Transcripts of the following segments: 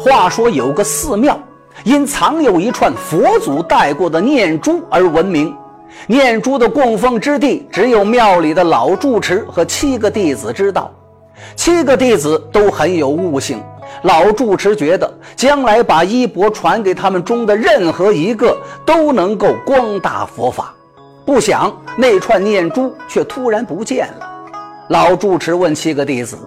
话说有个寺庙，因藏有一串佛祖带过的念珠而闻名。念珠的供奉之地，只有庙里的老住持和七个弟子知道。七个弟子都很有悟性。老住持觉得，将来把衣钵传给他们中的任何一个，都能够光大佛法。不想那串念珠却突然不见了。老住持问七个弟子：“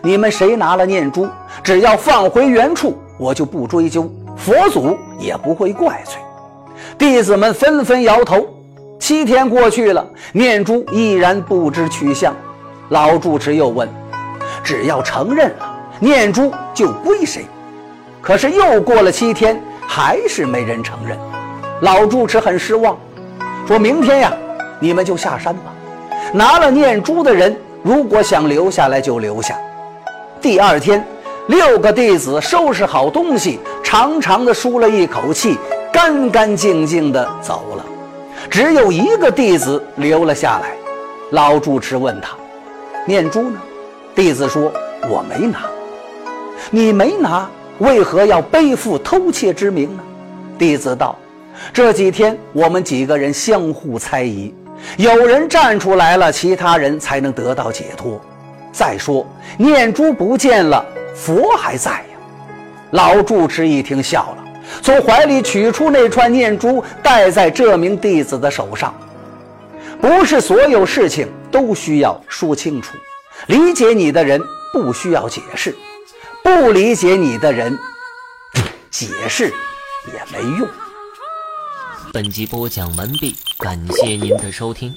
你们谁拿了念珠？只要放回原处，我就不追究，佛祖也不会怪罪。”弟子们纷纷摇头。七天过去了，念珠依然不知去向。老住持又问：“只要承认了，念珠就归谁？”可是又过了七天，还是没人承认。老住持很失望，说明天呀，你们就下山吧。拿了念珠的人，如果想留下来就留下。第二天，六个弟子收拾好东西，长长的舒了一口气，干干净净的走了。只有一个弟子留了下来，老住持问他：“念珠呢？”弟子说：“我没拿。”你没拿，为何要背负偷窃之名呢？弟子道：“这几天我们几个人相互猜疑，有人站出来了，其他人才能得到解脱。再说念珠不见了，佛还在呀。”老住持一听笑了。从怀里取出那串念珠，戴在这名弟子的手上。不是所有事情都需要说清楚，理解你的人不需要解释，不理解你的人，解释也没用。本集播讲完毕，感谢您的收听。